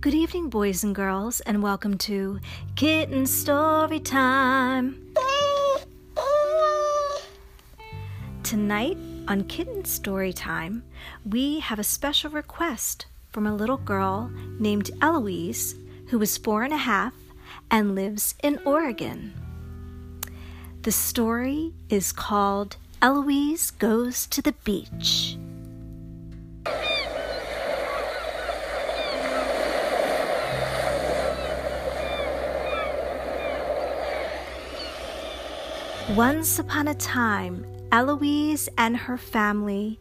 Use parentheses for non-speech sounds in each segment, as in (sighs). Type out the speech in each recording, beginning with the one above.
Good evening, boys and girls, and welcome to Kitten Story Time. Tonight on Kitten Story Time, we have a special request from a little girl named Eloise who is four and a half and lives in Oregon. The story is called Eloise Goes to the Beach. Once upon a time, Eloise and her family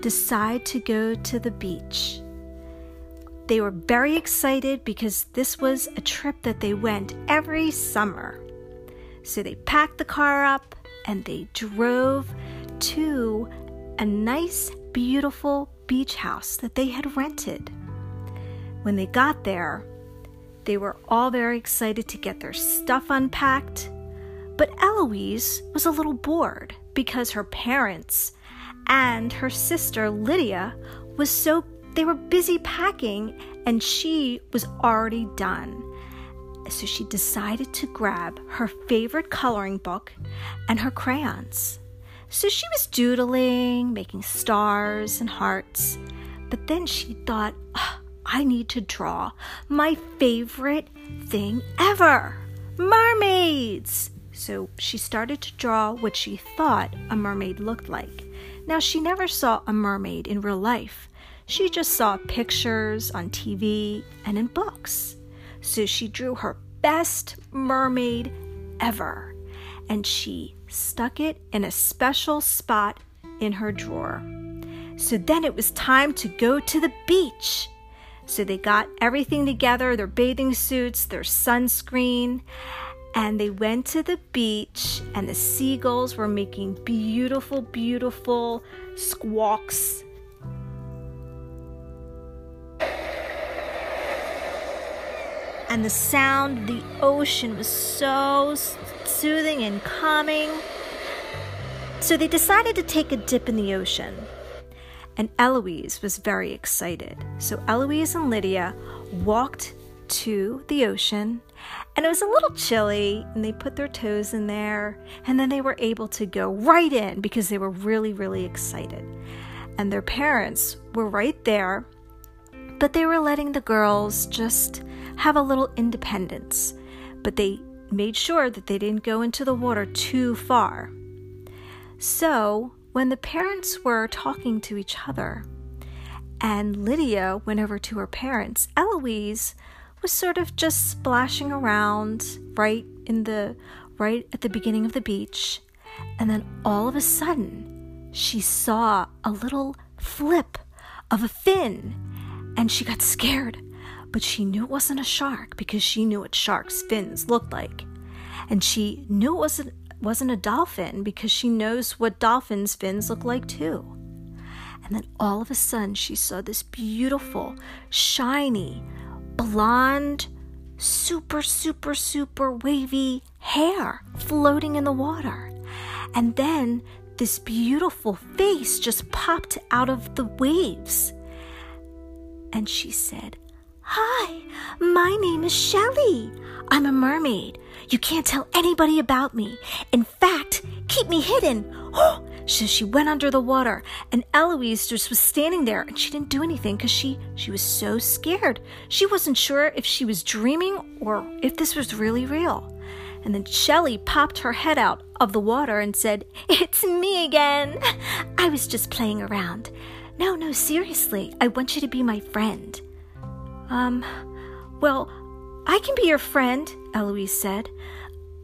decide to go to the beach. They were very excited because this was a trip that they went every summer. So they packed the car up and they drove to a nice, beautiful beach house that they had rented. When they got there, they were all very excited to get their stuff unpacked but Eloise was a little bored because her parents and her sister Lydia was so they were busy packing and she was already done. So she decided to grab her favorite coloring book and her crayons. So she was doodling, making stars and hearts. But then she thought, oh, I need to draw my favorite thing ever mermaids. So she started to draw what she thought a mermaid looked like. Now, she never saw a mermaid in real life. She just saw pictures on TV and in books. So she drew her best mermaid ever and she stuck it in a special spot in her drawer. So then it was time to go to the beach. So they got everything together their bathing suits, their sunscreen, and they went to the beach and the seagulls were making beautiful beautiful squawks. And the sound of the ocean was so soothing and calming. So they decided to take a dip in the ocean. And Eloise was very excited. So Eloise and Lydia walked to the ocean and it was a little chilly and they put their toes in there and then they were able to go right in because they were really really excited. And their parents were right there but they were letting the girls just have a little independence. But they made sure that they didn't go into the water too far. So when the parents were talking to each other and Lydia went over to her parents Eloise was sort of just splashing around right in the right at the beginning of the beach. And then all of a sudden she saw a little flip of a fin and she got scared. But she knew it wasn't a shark because she knew what sharks fins looked like. And she knew it wasn't wasn't a dolphin because she knows what dolphins fins look like too. And then all of a sudden she saw this beautiful shiny blonde, super, super, super wavy hair floating in the water. And then this beautiful face just popped out of the waves. And she said, Hi, my name is Shelly. I'm a mermaid. You can't tell anybody about me. In fact, keep me hidden. Oh, (gasps) (gasps) so she went under the water, and Eloise just was standing there, and she didn't do anything because she she was so scared. She wasn't sure if she was dreaming or if this was really real. And then Shelley popped her head out of the water and said, "It's me again. (laughs) I was just playing around. No, no, seriously. I want you to be my friend." Um, well, I can be your friend, Eloise said.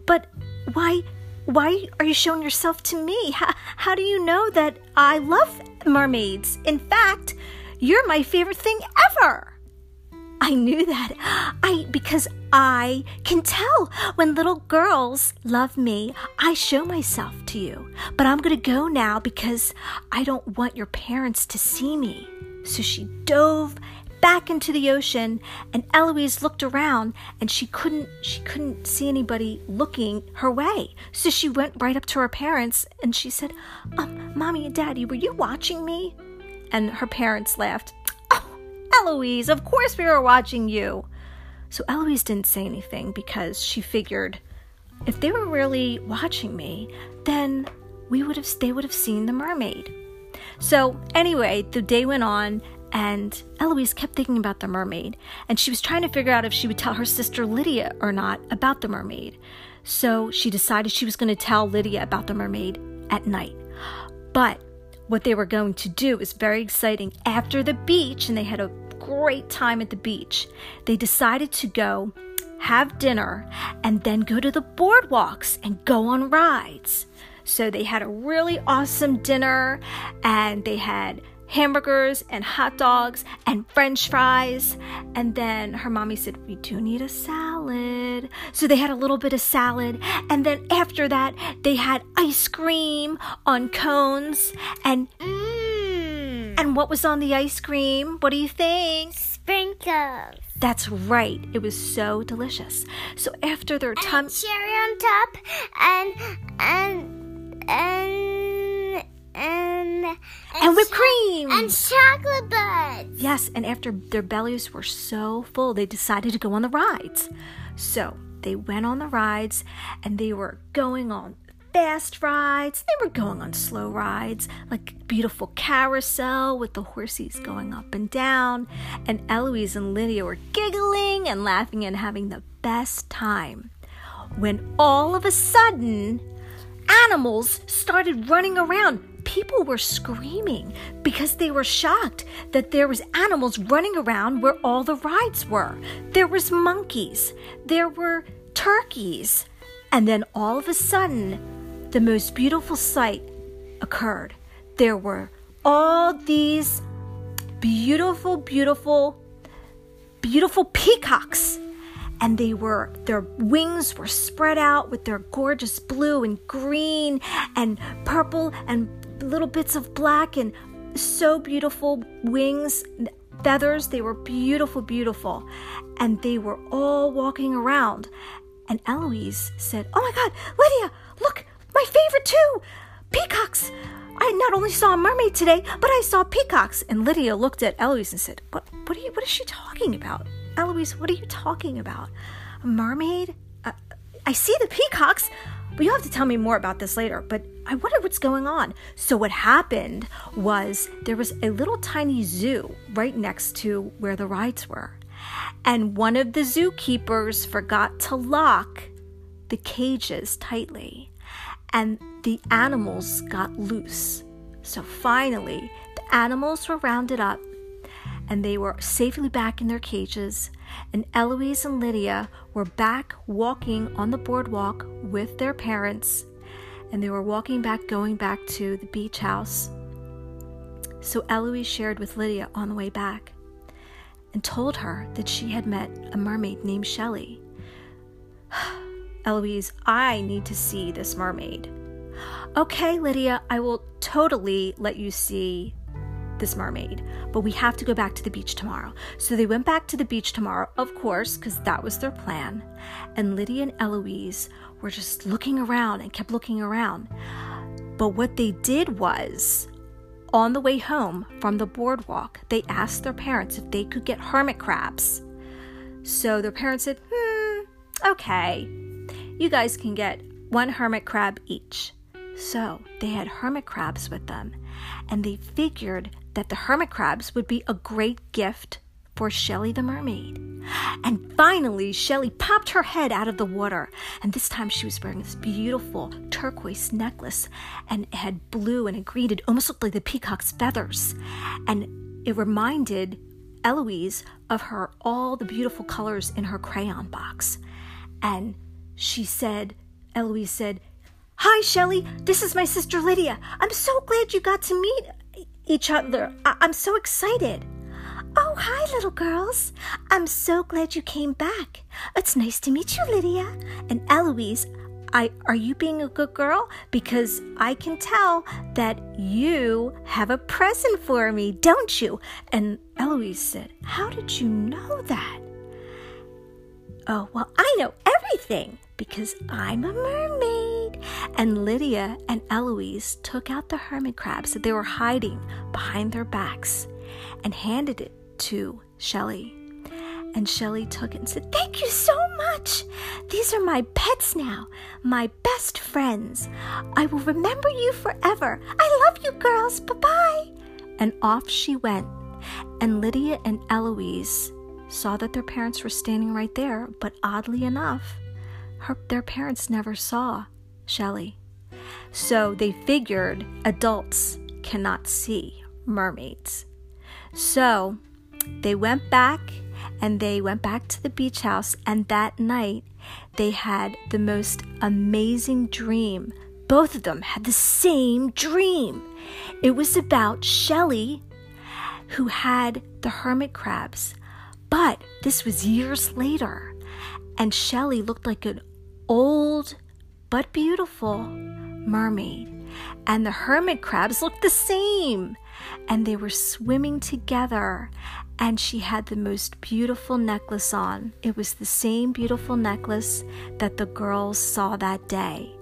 But why why are you showing yourself to me? How, how do you know that I love mermaids? In fact, you're my favorite thing ever. I knew that. I because I can tell when little girls love me, I show myself to you. But I'm going to go now because I don't want your parents to see me. So she dove back into the ocean and Eloise looked around and she couldn't she couldn't see anybody looking her way. So she went right up to her parents and she said, "Um, mommy and daddy, were you watching me?" And her parents laughed. "Oh, Eloise, of course we were watching you. So Eloise didn't say anything because she figured if they were really watching me, then we would have they would have seen the mermaid. So anyway, the day went on and Eloise kept thinking about the mermaid, and she was trying to figure out if she would tell her sister Lydia or not about the mermaid. So she decided she was going to tell Lydia about the mermaid at night. But what they were going to do is very exciting. After the beach, and they had a great time at the beach, they decided to go have dinner and then go to the boardwalks and go on rides. So they had a really awesome dinner and they had hamburgers and hot dogs and french fries. And then her mommy said, We do need a salad. So they had a little bit of salad. And then after that, they had ice cream on cones. And, Mmm. and what was on the ice cream? What do you think? Sprinkles. That's right. It was so delicious. So after their time. And cherry on top. And, and, and, and, And whipped cream. And chocolate buds. Yes, and after their bellies were so full, they decided to go on the rides. So they went on the rides and they were going on fast rides. They were going on slow rides, like beautiful carousel with the horses going up and down. And Eloise and Lydia were giggling and laughing and having the best time. When all of a sudden, animals started running around. People were screaming because they were shocked that there was animals running around where all the rides were. There was monkeys, there were turkeys, and then all of a sudden, the most beautiful sight occurred. There were all these beautiful, beautiful, beautiful peacocks and they were their wings were spread out with their gorgeous blue and green and purple and little bits of black and so beautiful wings feathers they were beautiful beautiful and they were all walking around and eloise said oh my god lydia look my favorite too peacocks I not only saw a mermaid today, but I saw peacocks. And Lydia looked at Eloise and said, "What? What are you? What is she talking about?" Eloise, what are you talking about? A mermaid? Uh, I see the peacocks, but you'll have to tell me more about this later. But I wonder what's going on. So, what happened was there was a little tiny zoo right next to where the rides were. And one of the zookeepers forgot to lock the cages tightly, and the animals got loose. So, finally, the animals were rounded up and they were safely back in their cages. And Eloise and Lydia were back walking on the boardwalk with their parents, and they were walking back, going back to the beach house. So Eloise shared with Lydia on the way back and told her that she had met a mermaid named Shelley. (sighs) Eloise, I need to see this mermaid. Okay, Lydia, I will totally let you see this mermaid, but we have to go back to the beach tomorrow. So they went back to the beach tomorrow, of course, because that was their plan. And Lydia and Eloise were just looking around and kept looking around. But what they did was, on the way home from the boardwalk, they asked their parents if they could get hermit crabs. So their parents said, hmm, okay, you guys can get one hermit crab each. So they had hermit crabs with them, and they figured that the hermit crabs would be a great gift for Shelly the mermaid. And finally, Shelly popped her head out of the water, and this time she was wearing this beautiful turquoise necklace, and it had blue and it green. It almost looked like the peacock's feathers, and it reminded Eloise of her all the beautiful colors in her crayon box. And she said, Eloise said, Hi, Shelley. This is my sister Lydia. I'm so glad you got to meet each other. I- I'm so excited. Oh, hi, little girls. I'm so glad you came back. It's nice to meet you, Lydia. And Eloise, I are you being a good girl? Because I can tell that you have a present for me, don't you? And Eloise said, How did you know that? Oh, well, I know everything because I'm a mermaid. And Lydia and Eloise took out the hermit crabs that they were hiding behind their backs and handed it to Shelley. And Shelley took it and said, Thank you so much. These are my pets now, my best friends. I will remember you forever. I love you, girls. Bye bye. And off she went. And Lydia and Eloise saw that their parents were standing right there, but oddly enough, her, their parents never saw Shelley. So they figured adults cannot see mermaids. So they went back and they went back to the beach house, and that night they had the most amazing dream. Both of them had the same dream. It was about Shelley, who had the hermit crabs. But this was years later, and Shelley looked like an old but beautiful mermaid. And the hermit crabs looked the same. And they were swimming together. And she had the most beautiful necklace on. It was the same beautiful necklace that the girls saw that day.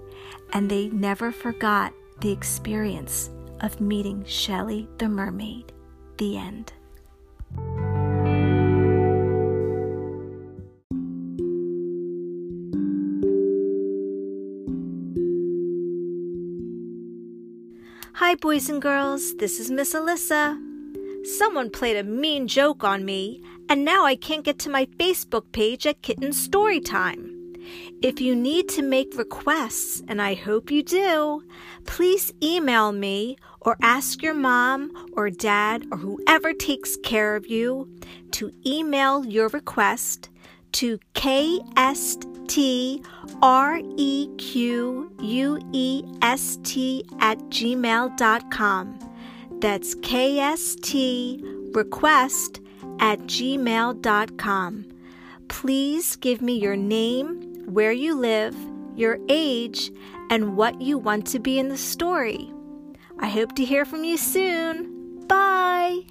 And they never forgot the experience of meeting Shelley the mermaid. The end. Hi, boys and girls. This is Miss Elissa. Someone played a mean joke on me, and now I can't get to my Facebook page at Kitten Storytime. If you need to make requests, and I hope you do, please email me or ask your mom or dad or whoever takes care of you to email your request to kst R-E-Q-U-E-S-T at gmail.com. That's K-S-T request at gmail.com. Please give me your name, where you live, your age, and what you want to be in the story. I hope to hear from you soon. Bye!